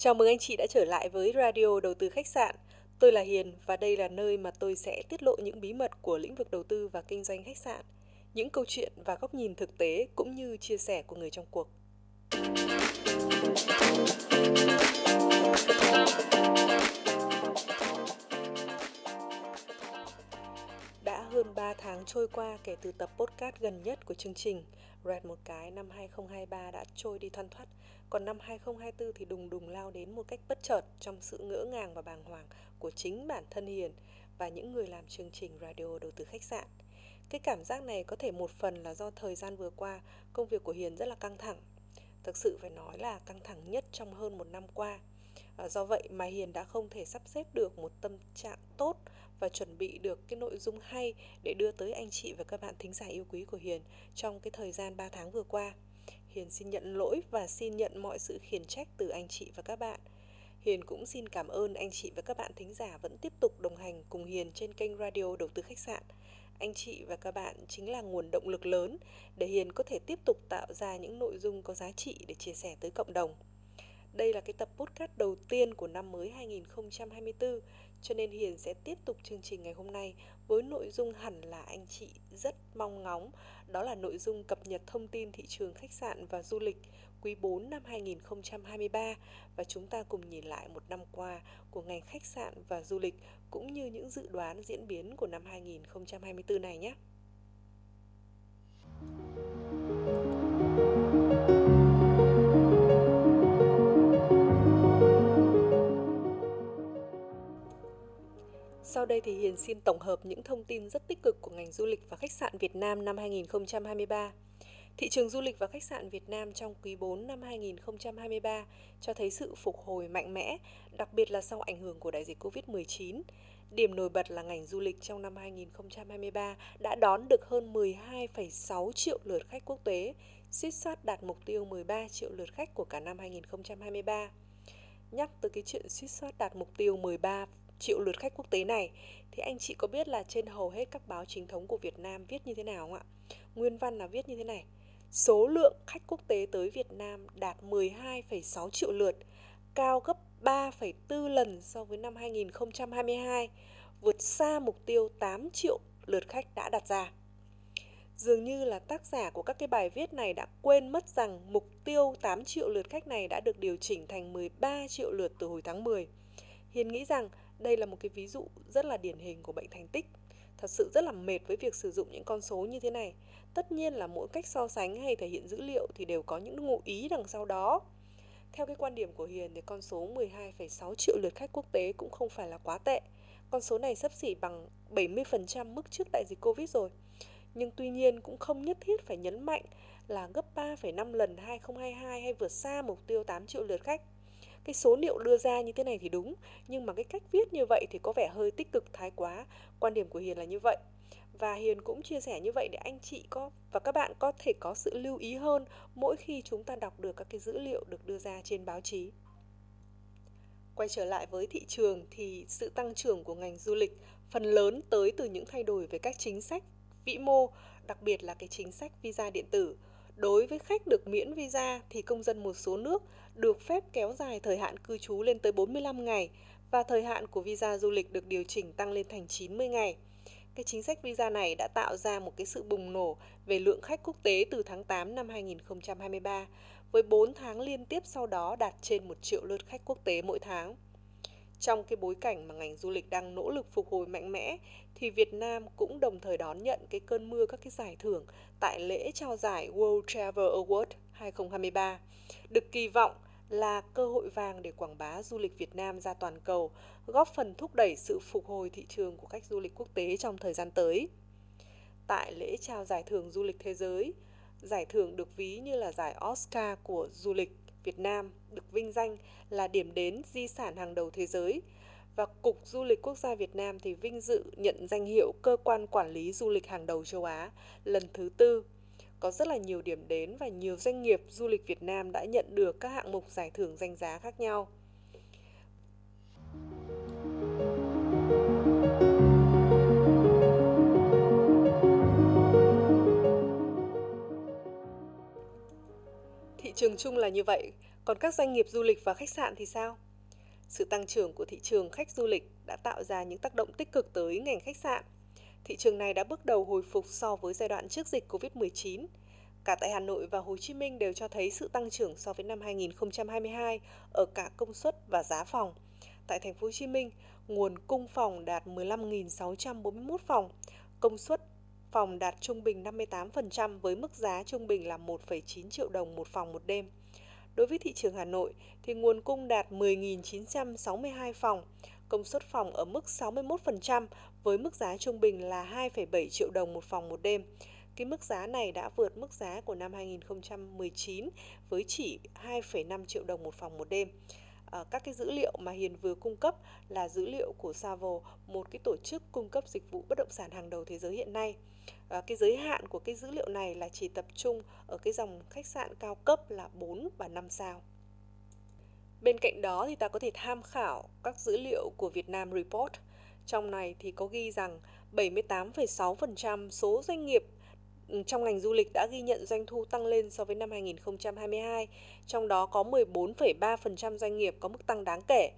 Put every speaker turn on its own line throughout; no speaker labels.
Chào mừng anh chị đã trở lại với Radio Đầu tư khách sạn. Tôi là Hiền và đây là nơi mà tôi sẽ tiết lộ những bí mật của lĩnh vực đầu tư và kinh doanh khách sạn, những câu chuyện và góc nhìn thực tế cũng như chia sẻ của người trong cuộc. Đã hơn 3 tháng trôi qua kể từ tập podcast gần nhất của chương trình Red một cái năm 2023 đã trôi đi thoăn thoắt còn năm 2024 thì đùng đùng lao đến một cách bất chợt Trong sự ngỡ ngàng và bàng hoàng của chính bản thân Hiền Và những người làm chương trình radio đầu tư khách sạn. Cái cảm giác này có thể một phần là do thời gian vừa qua Công việc của Hiền rất là căng thẳng. Thực sự phải nói là căng thẳng nhất trong hơn một năm qua. À, Do vậy mà Hiền đã không thể sắp xếp được một tâm trạng tốt và chuẩn bị được cái nội dung hay để đưa tới anh chị và các bạn thính giả yêu quý của Hiền trong cái thời gian 3 tháng vừa qua. Hiền xin nhận lỗi và xin nhận mọi sự khiển trách từ anh chị và các bạn. Hiền cũng xin cảm ơn anh chị và các bạn thính giả vẫn tiếp tục đồng hành cùng Hiền trên kênh radio đầu tư khách sạn. Anh chị và các bạn chính là nguồn động lực lớn để Hiền có thể tiếp tục tạo ra những nội dung có giá trị để chia sẻ tới cộng đồng. Đây là cái tập podcast đầu tiên của năm mới 2024 cho nên Hiền sẽ tiếp tục chương trình ngày hôm nay với nội dung hẳn là anh chị rất mong ngóng, đó là nội dung cập nhật thông tin thị trường khách sạn và du lịch quý 4 năm 2023 và chúng ta cùng nhìn lại một năm qua của ngành khách sạn và du lịch cũng như những dự đoán diễn biến của năm 2024 này nhé. Sau đây thì Hiền xin tổng hợp những thông tin rất tích cực của ngành du lịch và khách sạn Việt Nam năm 2023. Thị trường du lịch và khách sạn Việt Nam trong quý 4 năm 2023 cho thấy sự phục hồi mạnh mẽ, đặc biệt là sau ảnh hưởng của đại dịch Covid-19. Điểm nổi bật là ngành du lịch trong năm 2023 đã đón được hơn 12,6 triệu lượt khách quốc tế, xích soát đạt mục tiêu 13 triệu lượt khách của cả năm 2023. Nhắc từ cái chuyện suýt soát đạt mục tiêu 13 triệu lượt khách quốc tế này thì anh chị có biết là trên hầu hết các báo chính thống của Việt Nam viết như thế nào không ạ? Nguyên văn là viết như thế này. Số lượng khách quốc tế tới Việt Nam đạt 12,6 triệu lượt, cao gấp 3,4 lần so với năm 2022, vượt xa mục tiêu 8 triệu lượt khách đã đặt ra. Dường như là tác giả của các cái bài viết này đã quên mất rằng mục tiêu 8 triệu lượt khách này đã được điều chỉnh thành 13 triệu lượt từ hồi tháng 10. Hiền nghĩ rằng đây là một cái ví dụ rất là điển hình của bệnh thành tích. Thật sự rất là mệt với việc sử dụng những con số như thế này. Tất nhiên là mỗi cách so sánh hay thể hiện dữ liệu thì đều có những ngụ ý đằng sau đó. Theo cái quan điểm của Hiền thì con số 12,6 triệu lượt khách quốc tế cũng không phải là quá tệ. Con số này sấp xỉ bằng 70% mức trước đại dịch Covid rồi. Nhưng tuy nhiên cũng không nhất thiết phải nhấn mạnh là gấp 3,5 lần 2022 hay vượt xa mục tiêu 8 triệu lượt khách cái số liệu đưa ra như thế này thì đúng, nhưng mà cái cách viết như vậy thì có vẻ hơi tích cực, thái quá. Quan điểm của hiền là như vậy. Và hiền cũng chia sẻ như vậy để anh chị có và các bạn có thể có sự lưu ý hơn mỗi khi chúng ta đọc được các cái dữ liệu được đưa ra trên báo chí. Quay trở lại với thị trường thì sự tăng trưởng của ngành du lịch phần lớn tới từ những thay đổi về các chính sách vĩ mô, đặc biệt là cái chính sách visa điện tử. Đối với khách được miễn visa thì công dân một số nước được phép kéo dài thời hạn cư trú lên tới 45 ngày và thời hạn của visa du lịch được điều chỉnh tăng lên thành 90 ngày. Cái chính sách visa này đã tạo ra một cái sự bùng nổ về lượng khách quốc tế từ tháng 8 năm 2023, với 4 tháng liên tiếp sau đó đạt trên 1 triệu lượt khách quốc tế mỗi tháng. Trong cái bối cảnh mà ngành du lịch đang nỗ lực phục hồi mạnh mẽ thì Việt Nam cũng đồng thời đón nhận cái cơn mưa các cái giải thưởng tại lễ trao giải World Travel Award 2023. Được kỳ vọng là cơ hội vàng để quảng bá du lịch Việt Nam ra toàn cầu, góp phần thúc đẩy sự phục hồi thị trường của khách du lịch quốc tế trong thời gian tới. Tại lễ trao giải thưởng du lịch thế giới, giải thưởng được ví như là giải Oscar của du lịch Việt Nam được vinh danh là điểm đến di sản hàng đầu thế giới và Cục Du lịch Quốc gia Việt Nam thì vinh dự nhận danh hiệu cơ quan quản lý du lịch hàng đầu châu Á lần thứ tư. Có rất là nhiều điểm đến và nhiều doanh nghiệp du lịch Việt Nam đã nhận được các hạng mục giải thưởng danh giá khác nhau. Trường chung là như vậy, Còn các doanh nghiệp du lịch và khách sạn thì sao? Sự tăng trưởng của thị trường khách du lịch đã tạo ra những tác động tích cực tới ngành khách sạn. Thị trường này đã bước đầu hồi phục so với giai đoạn trước dịch Covid-19. Cả tại Hà Nội và Hồ Chí Minh đều cho thấy sự tăng trưởng so với năm 2022 ở cả công suất và giá phòng. Tại thành phố Hồ Chí Minh, nguồn cung phòng đạt 15.641 phòng, công suất phòng đạt trung bình 58% với mức giá trung bình là 1,9 triệu đồng một phòng một đêm. Đối với thị trường Hà Nội thì nguồn cung đạt 10.962 phòng, công suất phòng ở mức 61% với mức giá trung bình là 2,7 triệu đồng một phòng một đêm. Cái mức giá này đã vượt mức giá của năm 2019 với chỉ 2,5 triệu đồng một phòng một đêm. À, các cái dữ liệu mà Hiền vừa cung cấp là dữ liệu của Savo, một cái tổ chức cung cấp dịch vụ bất động sản hàng đầu thế giới hiện nay. À, cái giới hạn của cái dữ liệu này là chỉ tập trung ở cái dòng khách sạn cao cấp là 4 và 5 sao. Bên cạnh đó thì ta có thể tham khảo các dữ liệu của Vietnam Report. Trong này thì có ghi rằng 78,6% số doanh nghiệp ừ, trong ngành du lịch đã ghi nhận doanh thu tăng lên so với năm 2022, trong đó có 14,3% doanh nghiệp có mức tăng đáng kể.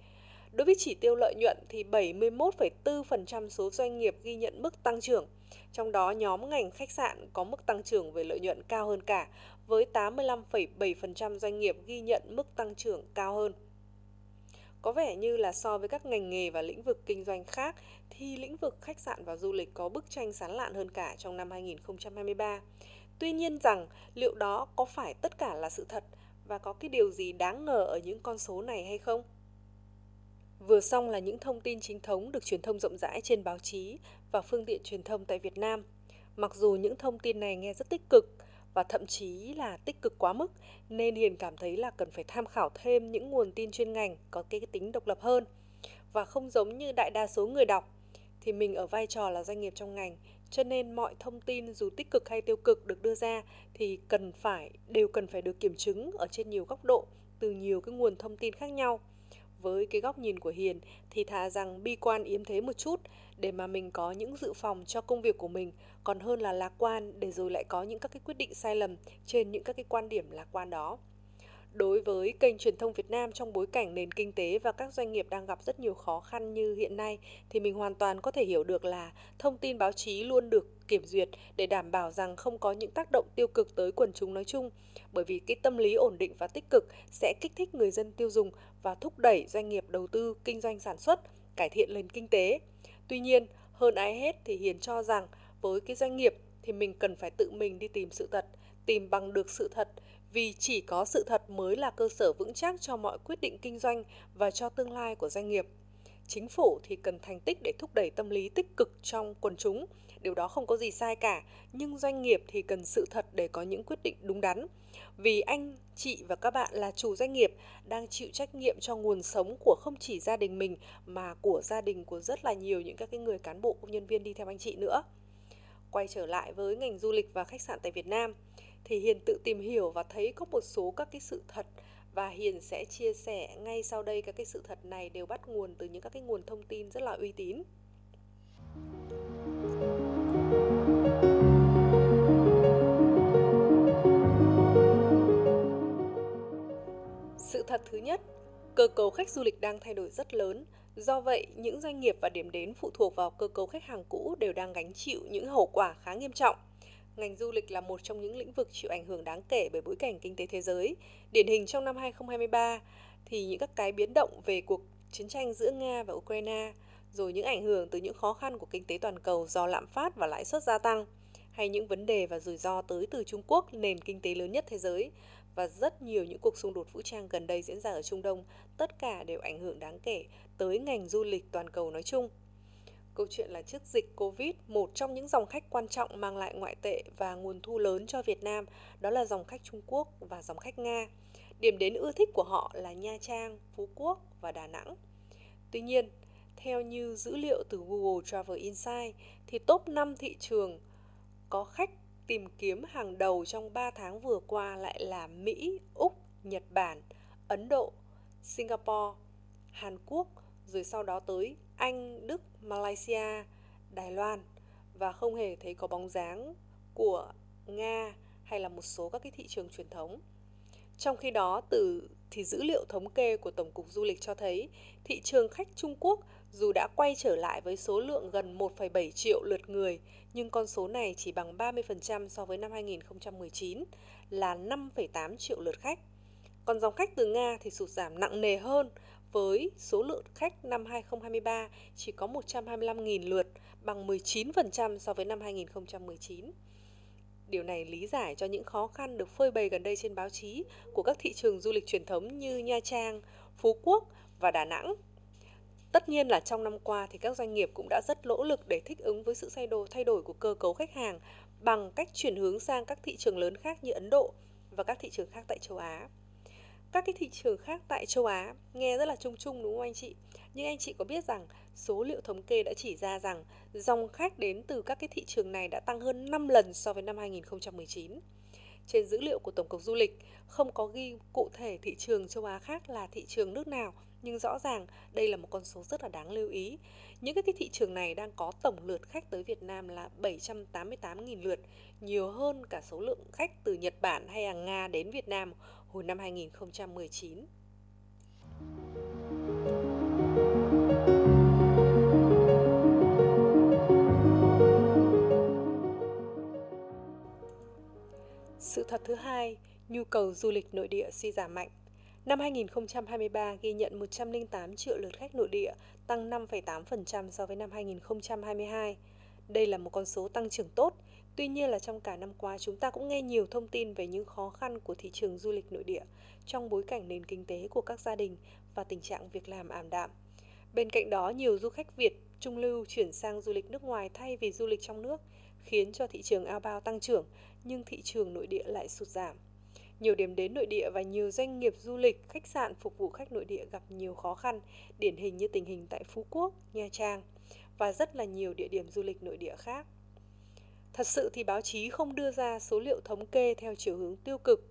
Đối với chỉ tiêu lợi nhuận thì 71,4% số doanh nghiệp ghi nhận mức tăng trưởng, trong đó nhóm ngành khách sạn có mức tăng trưởng về lợi nhuận cao hơn cả, với 85,7% doanh nghiệp ghi nhận mức tăng trưởng cao hơn. Có vẻ như là so với các ngành nghề và lĩnh vực kinh doanh khác thì lĩnh vực khách sạn và du lịch có bức tranh sán lạn hơn cả trong năm 2023. Tuy nhiên rằng liệu đó có phải tất cả là sự thật và có cái điều gì đáng ngờ ở những con số này hay không? Vừa xong là những thông tin chính thống được truyền thông rộng rãi trên báo chí và phương tiện truyền thông tại Việt Nam. Mặc dù những thông tin này nghe rất tích cực và thậm chí là tích cực quá mức, nên Hiền cảm thấy là cần phải tham khảo thêm những nguồn tin chuyên ngành có cái tính độc lập hơn và không giống như đại đa số người đọc thì mình ở vai trò là doanh nghiệp trong ngành, cho nên mọi thông tin dù tích cực hay tiêu cực được đưa ra thì cần phải, đều cần phải được kiểm chứng ở trên nhiều góc độ từ nhiều cái nguồn thông tin khác nhau với cái góc nhìn của Hiền thì thà rằng bi quan yếm thế một chút để mà mình có những dự phòng cho công việc của mình, còn hơn là lạc quan để rồi lại có những các cái quyết định sai lầm trên những các cái quan điểm lạc quan đó đối với kênh truyền thông Việt Nam trong bối cảnh nền kinh tế và các doanh nghiệp đang gặp rất nhiều khó khăn như hiện nay, thì mình hoàn toàn có thể hiểu được là thông tin báo chí luôn được kiểm duyệt để đảm bảo rằng không có những tác động tiêu cực tới quần chúng nói chung. Bởi vì cái tâm lý ổn định và tích cực sẽ kích thích người dân tiêu dùng và thúc đẩy doanh nghiệp đầu tư, kinh doanh, sản xuất, cải thiện nền kinh tế. Tuy nhiên, hơn ai hết thì hiền cho rằng với cái doanh nghiệp thì mình cần phải tự mình đi tìm sự thật, tìm bằng được sự thật vì chỉ có sự thật mới là cơ sở vững chắc cho mọi quyết định kinh doanh và cho tương lai của doanh nghiệp. Chính phủ thì cần thành tích để thúc đẩy tâm lý tích cực trong quần chúng. Điều đó không có gì sai cả, nhưng doanh nghiệp thì cần sự thật để có những quyết định đúng đắn. Vì anh, chị và các bạn là chủ doanh nghiệp, đang chịu trách nhiệm cho nguồn sống của không chỉ gia đình mình, mà của gia đình của rất là nhiều những các cái người cán bộ công nhân viên đi theo anh chị nữa. Quay trở lại với ngành du lịch và khách sạn tại Việt Nam thì Hiền tự tìm hiểu và thấy có một số các cái sự thật và Hiền sẽ chia sẻ ngay sau đây các cái sự thật này đều bắt nguồn từ những các cái nguồn thông tin rất là uy tín. Sự thật thứ nhất, cơ cấu khách du lịch đang thay đổi rất lớn. Do vậy, những doanh nghiệp và điểm đến phụ thuộc vào cơ cấu khách hàng cũ đều đang gánh chịu những hậu quả khá nghiêm trọng. Ngành du lịch là một trong những lĩnh vực chịu ảnh hưởng đáng kể bởi bối cảnh kinh tế thế giới. Điển hình trong năm 2023 thì những các cái biến động về cuộc chiến tranh giữa Nga và Ukraine, rồi những ảnh hưởng từ những khó khăn của kinh tế toàn cầu do lạm phát và lãi suất gia tăng, hay những vấn đề và rủi ro tới từ Trung Quốc, nền kinh tế lớn nhất thế giới, và rất nhiều những cuộc xung đột vũ trang gần đây diễn ra ở Trung Đông, tất cả đều ảnh hưởng đáng kể tới ngành du lịch toàn cầu nói chung. Câu chuyện là trước dịch Covid, một trong những dòng khách quan trọng mang lại ngoại tệ và nguồn thu lớn cho Việt Nam đó là dòng khách Trung Quốc và dòng khách Nga. Điểm đến ưa thích của họ là Nha Trang, Phú Quốc và Đà Nẵng. Tuy nhiên, theo như dữ liệu từ Google Travel Insight thì top 5 thị trường có khách tìm kiếm hàng đầu trong 3 tháng vừa qua lại là Mỹ, Úc, Nhật Bản, Ấn Độ, Singapore, Hàn Quốc, rồi sau đó tới anh, Đức, Malaysia, Đài Loan và không hề thấy có bóng dáng của Nga hay là một số các cái thị trường truyền thống. Trong khi đó, từ thì dữ liệu thống kê của Tổng cục Du lịch cho thấy thị trường khách Trung Quốc dù đã quay trở lại với số lượng gần 1,7 triệu lượt người, nhưng con số này chỉ bằng 30% so với năm 2019 là 5,8 triệu lượt khách. Còn dòng khách từ Nga thì sụt giảm nặng nề hơn với số lượng khách năm 2023 chỉ có 125.000 lượt, bằng 19% so với năm 2019. Điều này lý giải cho những khó khăn được phơi bày gần đây trên báo chí của các thị trường du lịch truyền thống như Nha Trang, Phú Quốc và Đà Nẵng. Tất nhiên là trong năm qua thì các doanh nghiệp cũng đã rất nỗ lực để thích ứng với sự thay đổi thay đổi của cơ cấu khách hàng bằng cách chuyển hướng sang các thị trường lớn khác như Ấn Độ và các thị trường khác tại châu Á các cái thị trường khác tại châu Á nghe rất là chung chung đúng không anh chị? Nhưng anh chị có biết rằng số liệu thống kê đã chỉ ra rằng dòng khách đến từ các cái thị trường này đã tăng hơn 5 lần so với năm 2019. Trên dữ liệu của Tổng cục Du lịch không có ghi cụ thể thị trường châu Á khác là thị trường nước nào, nhưng rõ ràng đây là một con số rất là đáng lưu ý. Những cái thị trường này đang có tổng lượt khách tới Việt Nam là 788.000 lượt, nhiều hơn cả số lượng khách từ Nhật Bản hay là Nga đến Việt Nam hồi năm 2019. Sự thật thứ hai, nhu cầu du lịch nội địa suy giảm mạnh. Năm 2023 ghi nhận 108 triệu lượt khách nội địa, tăng 5,8% so với năm 2022. Đây là một con số tăng trưởng tốt, Tuy nhiên là trong cả năm qua chúng ta cũng nghe nhiều thông tin về những khó khăn của thị trường du lịch nội địa trong bối cảnh nền kinh tế của các gia đình và tình trạng việc làm ảm đạm. Bên cạnh đó, nhiều du khách Việt trung lưu chuyển sang du lịch nước ngoài thay vì du lịch trong nước, khiến cho thị trường ao bao tăng trưởng nhưng thị trường nội địa lại sụt giảm. Nhiều điểm đến nội địa và nhiều doanh nghiệp du lịch, khách sạn phục vụ khách nội địa gặp nhiều khó khăn, điển hình như tình hình tại Phú Quốc, Nha Trang và rất là nhiều địa điểm du lịch nội địa khác. Thật sự thì báo chí không đưa ra số liệu thống kê theo chiều hướng tiêu cực,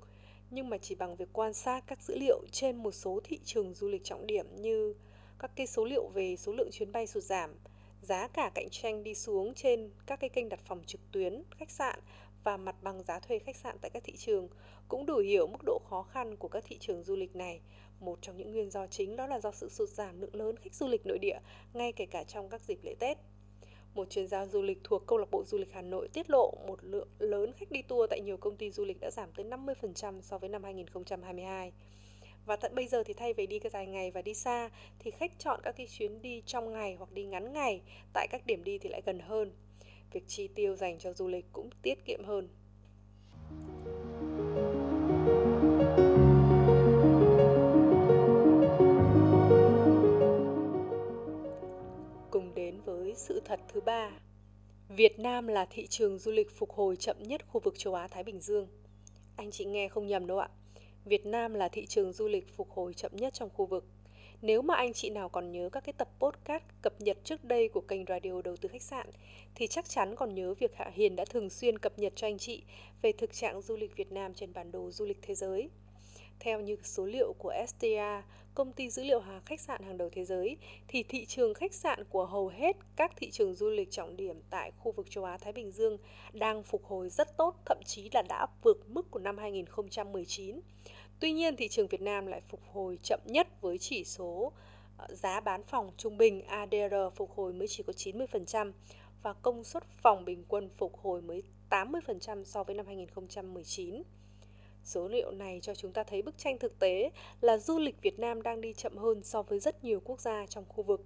nhưng mà chỉ bằng việc quan sát các dữ liệu trên một số thị trường du lịch trọng điểm như các cái số liệu về số lượng chuyến bay sụt giảm, giá cả cạnh tranh đi xuống trên các cái kênh đặt phòng trực tuyến, khách sạn và mặt bằng giá thuê khách sạn tại các thị trường cũng đủ hiểu mức độ khó khăn của các thị trường du lịch này. Một trong những nguyên do chính đó là do sự sụt giảm lượng lớn khách du lịch nội địa, ngay kể cả trong các dịp lễ Tết. Một chuyên gia du lịch thuộc câu lạc bộ du lịch Hà Nội tiết lộ một lượng lớn khách đi tour tại nhiều công ty du lịch đã giảm tới 50% so với năm 2022. Và tận bây giờ thì thay vì đi cái dài ngày và đi xa, thì khách chọn các cái chuyến đi trong ngày hoặc đi ngắn ngày tại các điểm đi thì lại gần hơn. Việc chi tiêu dành cho du lịch cũng tiết kiệm hơn. Sự thật thứ ba Việt Nam là thị trường du lịch phục hồi chậm nhất khu vực châu Á-Thái Bình Dương. Anh chị nghe không nhầm đâu ạ. Việt Nam là thị trường du lịch phục hồi chậm nhất trong khu vực. Nếu mà anh chị nào còn nhớ các cái tập podcast cập nhật trước đây của kênh radio đầu tư khách sạn, thì chắc chắn còn nhớ việc Hạ Hiền đã thường xuyên cập nhật cho anh chị về thực trạng du lịch Việt Nam trên bản đồ du lịch thế giới. Theo như số liệu của STA, công ty dữ liệu hàng khách sạn hàng đầu thế giới, thì thị trường khách sạn của hầu hết các thị trường du lịch trọng điểm tại khu vực châu Á Thái Bình Dương đang phục hồi rất tốt, thậm chí là đã vượt mức của năm 2019. Tuy nhiên thị trường Việt Nam lại phục hồi chậm nhất với chỉ số ờ, giá bán phòng trung bình ADR phục hồi mới chỉ có 90% và công suất phòng bình quân phục hồi mới 80% so với năm 2019. Số liệu này cho chúng ta thấy bức tranh thực tế là du lịch Việt Nam đang đi chậm hơn so với rất nhiều quốc gia trong khu vực.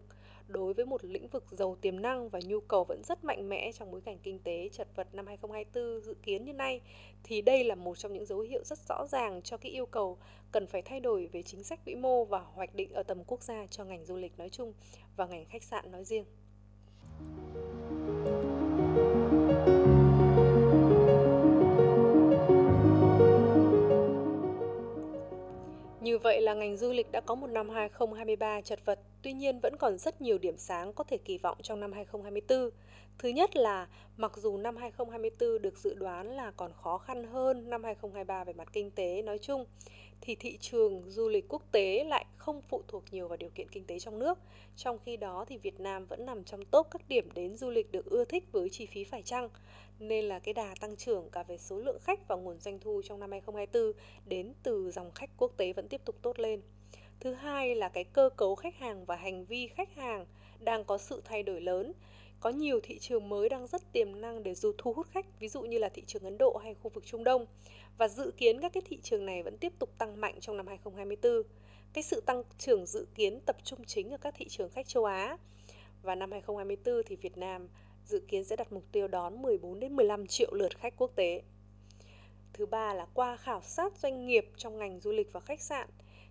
Đối với một lĩnh vực giàu tiềm năng và nhu cầu vẫn rất mạnh mẽ trong bối cảnh kinh tế chật vật năm 2024 dự kiến như nay, thì đây là một trong những dấu hiệu rất rõ ràng cho cái yêu cầu cần phải thay đổi về chính sách vĩ mô và hoạch định ở tầm quốc gia cho ngành du lịch nói chung và ngành khách sạn nói riêng. Như vậy là ngành du lịch đã có một năm 2023 chật vật, tuy nhiên vẫn còn rất nhiều điểm sáng có thể kỳ vọng trong năm 2024. Thứ nhất là mặc dù năm 2024 được dự đoán là còn khó khăn hơn năm 2023 về mặt kinh tế nói chung, thì thị trường du lịch quốc tế lại không phụ thuộc nhiều vào điều kiện kinh tế trong nước. Trong khi đó thì Việt Nam vẫn nằm trong top các điểm đến du lịch được ưa thích với chi phí phải chăng. Nên là cái đà tăng trưởng cả về số lượng khách và nguồn doanh thu trong năm 2024 đến từ dòng khách quốc tế vẫn tiếp tục tốt lên. Thứ hai là cái cơ cấu khách hàng và hành vi khách hàng đang có sự thay đổi lớn có nhiều thị trường mới đang rất tiềm năng để dù thu hút khách, ví dụ như là thị trường Ấn Độ hay khu vực Trung Đông. Và dự kiến các cái thị trường này vẫn tiếp tục tăng mạnh trong năm 2024. Cái sự tăng trưởng dự kiến tập trung chính ở các thị trường khách châu Á. Và năm 2024 thì Việt Nam dự kiến sẽ đặt mục tiêu đón 14 đến 15 triệu lượt khách quốc tế. Thứ ba là qua khảo sát doanh nghiệp trong ngành du lịch và khách sạn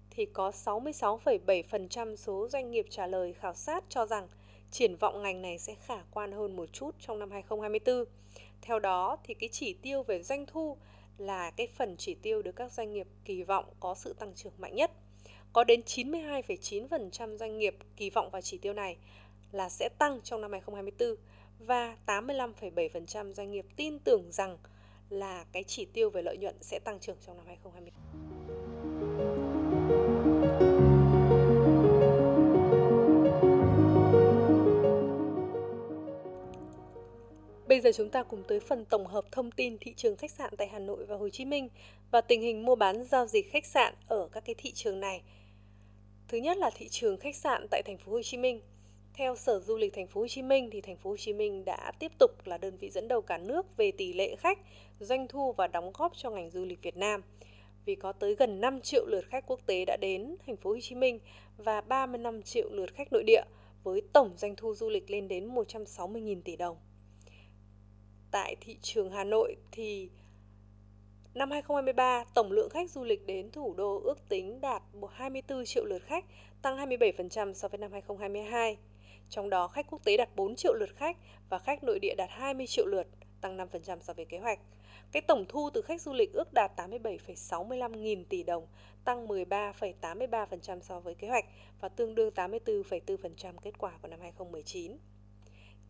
thì có 66,7% số doanh nghiệp trả lời khảo sát cho rằng triển vọng ngành này sẽ khả quan hơn một chút trong năm 2024. Theo đó thì cái chỉ tiêu về doanh thu là cái phần chỉ tiêu được các doanh nghiệp kỳ vọng có sự tăng trưởng mạnh nhất. Có đến 92,9% doanh nghiệp kỳ vọng vào chỉ tiêu này là sẽ tăng trong năm 2024 và 85,7% doanh nghiệp tin tưởng rằng là cái chỉ tiêu về lợi nhuận sẽ tăng trưởng trong năm 2024. Bây giờ chúng ta cùng tới phần tổng hợp thông tin thị trường khách sạn tại Hà Nội và Hồ Chí Minh và tình hình mua bán giao dịch khách sạn ở các cái thị trường này. Thứ nhất là thị trường khách sạn tại thành phố Hồ Chí Minh. Theo Sở Du lịch thành phố Hồ Chí Minh thì thành phố Hồ Chí Minh đã tiếp tục là đơn vị dẫn đầu cả nước về tỷ lệ khách, doanh thu và đóng góp cho ngành du lịch Việt Nam. Vì có tới gần 5 triệu lượt khách quốc tế đã đến thành phố Hồ Chí Minh và 35 triệu lượt khách nội địa với tổng doanh thu du lịch lên đến 160.000 tỷ đồng tại thị trường Hà Nội thì năm 2023 tổng lượng khách du lịch đến thủ đô ước tính đạt 24 triệu lượt khách, tăng 27% so với năm 2022. Trong đó khách quốc tế đạt 4 triệu lượt khách và khách nội địa đạt 20 triệu lượt, tăng 5% so với kế hoạch. Cái tổng thu từ khách du lịch ước đạt 87,65 nghìn tỷ đồng, tăng 13,83% so với kế hoạch và tương đương 84,4% kết quả của năm 2019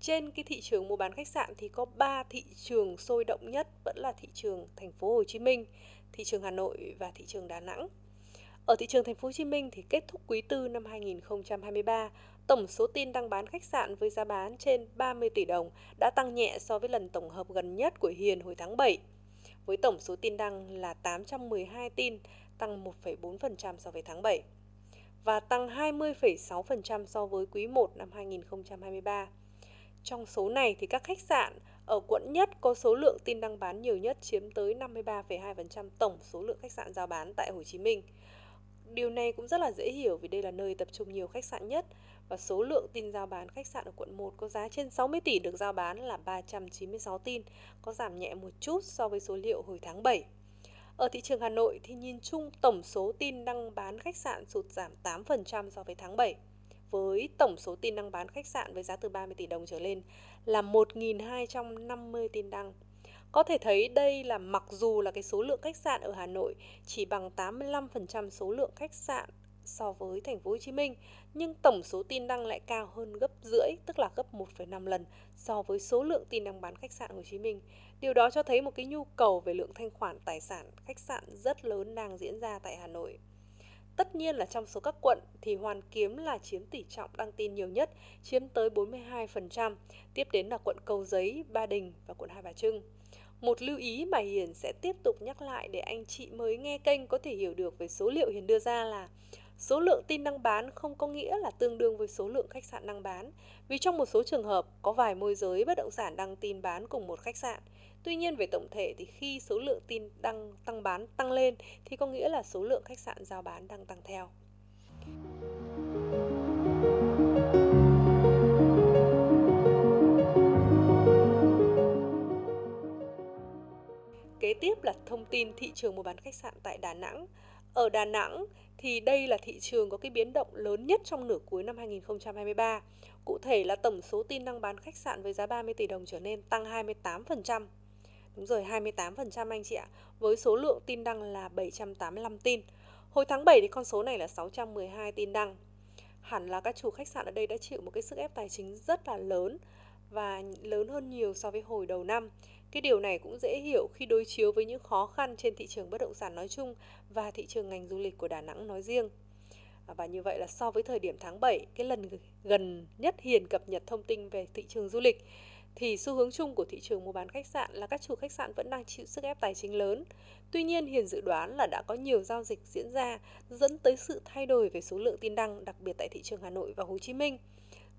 trên cái thị trường mua bán khách sạn thì có 3 thị trường sôi động nhất vẫn là thị trường thành phố Hồ Chí Minh, thị trường Hà Nội và thị trường Đà Nẵng. Ở thị trường thành phố Hồ Chí Minh thì kết thúc quý tư năm 2023, tổng số tin đăng bán khách sạn với giá bán trên 30 tỷ đồng đã tăng nhẹ so với lần tổng hợp gần nhất của Hiền hồi tháng 7. Với tổng số tin đăng là 812 tin, tăng 1,4% so với tháng 7 và tăng 20,6% so với quý 1 năm 2023. Trong số này thì các khách sạn ở quận nhất có số lượng tin đăng bán nhiều nhất chiếm tới 53,2% tổng số lượng khách sạn giao bán tại Hồ Chí Minh. Điều này cũng rất là dễ hiểu vì đây là nơi tập trung nhiều khách sạn nhất và số lượng tin giao bán khách sạn ở quận 1 có giá trên 60 tỷ được giao bán là 396 tin, có giảm nhẹ một chút so với số liệu hồi tháng 7. Ở thị trường Hà Nội thì nhìn chung tổng số tin đăng bán khách sạn sụt giảm 8% so với tháng 7 với tổng số tin đăng bán khách sạn với giá từ 30 tỷ đồng trở lên là 1.250 tin đăng. Có thể thấy đây là mặc dù là cái số lượng khách sạn ở Hà Nội chỉ bằng 85% số lượng khách sạn so với thành phố Hồ Chí Minh, nhưng tổng số tin đăng lại cao hơn gấp rưỡi, tức là gấp 1,5 lần so với số lượng tin đăng bán khách sạn Hồ Chí Minh. Điều đó cho thấy một cái nhu cầu về lượng thanh khoản tài sản khách sạn rất lớn đang diễn ra tại Hà Nội. Tất nhiên là trong số các quận thì Hoàn Kiếm là chiếm tỷ trọng đăng tin nhiều nhất, chiếm tới 42%, tiếp đến là quận Cầu Giấy, Ba Đình và quận Hai Bà Trưng. Một lưu ý mà Hiền sẽ tiếp tục nhắc lại để anh chị mới nghe kênh có thể hiểu được về số liệu Hiền đưa ra là số lượng tin đăng bán không có nghĩa là tương đương với số lượng khách sạn đăng bán. Vì trong một số trường hợp có vài môi giới bất động sản đăng tin bán cùng một khách sạn. Tuy nhiên về tổng thể thì khi số lượng tin đăng, tăng bán tăng lên thì có nghĩa là số lượng khách sạn giao bán đang tăng theo. Kế tiếp là thông tin thị trường mua bán khách sạn tại Đà Nẵng. Ở Đà Nẵng thì đây là thị trường có cái biến động lớn nhất trong nửa cuối năm 2023. Cụ thể là tổng số tin đăng bán khách sạn với giá 30 tỷ đồng trở nên tăng 28%. Đúng rồi, 28% anh chị ạ, với số lượng tin đăng là 785 tin. Hồi tháng 7 thì con số này là 612 tin đăng. Hẳn là các chủ khách sạn ở đây đã chịu một cái sức ép tài chính rất là lớn và lớn hơn nhiều so với hồi đầu năm. Cái điều này cũng dễ hiểu khi đối chiếu với những khó khăn trên thị trường bất động sản nói chung và thị trường ngành du lịch của Đà Nẵng nói riêng. Và như vậy là so với thời điểm tháng 7, cái lần gần nhất Hiền cập nhật thông tin về thị trường du lịch, thì xu hướng chung của thị trường mua bán khách sạn là các chủ khách sạn vẫn đang chịu sức ép tài chính lớn. Tuy nhiên, Hiền dự đoán là đã có nhiều giao dịch diễn ra dẫn tới sự thay đổi về số lượng tin đăng, đặc biệt tại thị trường Hà Nội và Hồ Chí Minh.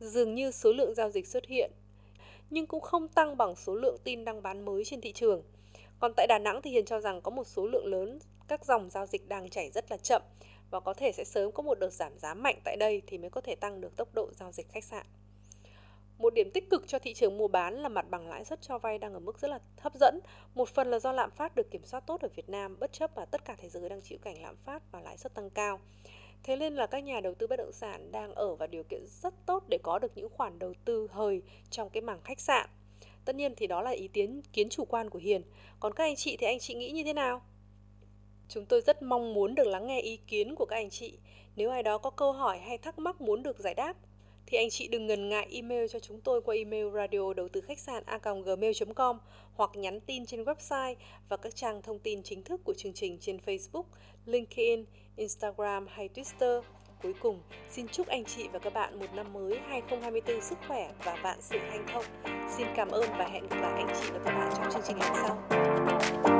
Dường như số lượng giao dịch xuất hiện nhưng cũng không tăng bằng số lượng tin đăng bán mới trên thị trường. Còn tại Đà Nẵng thì Hiền cho rằng có một số lượng lớn các dòng giao dịch đang chảy rất là chậm và có thể sẽ sớm có một đợt giảm giá mạnh tại đây thì mới có thể tăng được tốc độ giao dịch khách sạn. Một điểm tích cực cho thị trường mua bán là mặt bằng lãi suất cho vay đang ở mức rất là hấp dẫn. Một phần là do lạm phát được kiểm soát tốt ở Việt Nam bất chấp là tất cả thế giới đang chịu cảnh lạm phát và lãi suất tăng cao. Thế nên là các nhà đầu tư bất động sản đang ở vào điều kiện rất tốt để có được những khoản đầu tư hời trong cái mảng khách sạn. Tất nhiên thì đó là ý kiến kiến chủ quan của Hiền. Còn các anh chị thì anh chị nghĩ như thế nào? Chúng tôi rất mong muốn được lắng nghe ý kiến của các anh chị. Nếu ai đó có câu hỏi hay thắc mắc muốn được giải đáp, thì anh chị đừng ngần ngại email cho chúng tôi qua email radio đầu tư khách sạn a gmail.com hoặc nhắn tin trên website và các trang thông tin chính thức của chương trình trên Facebook, LinkedIn, Instagram hay Twitter. Cuối cùng, xin chúc anh chị và các bạn một năm mới 2024 sức khỏe và vạn sự hanh thông. Xin cảm ơn và hẹn gặp lại anh chị và các bạn trong chương trình lần sau.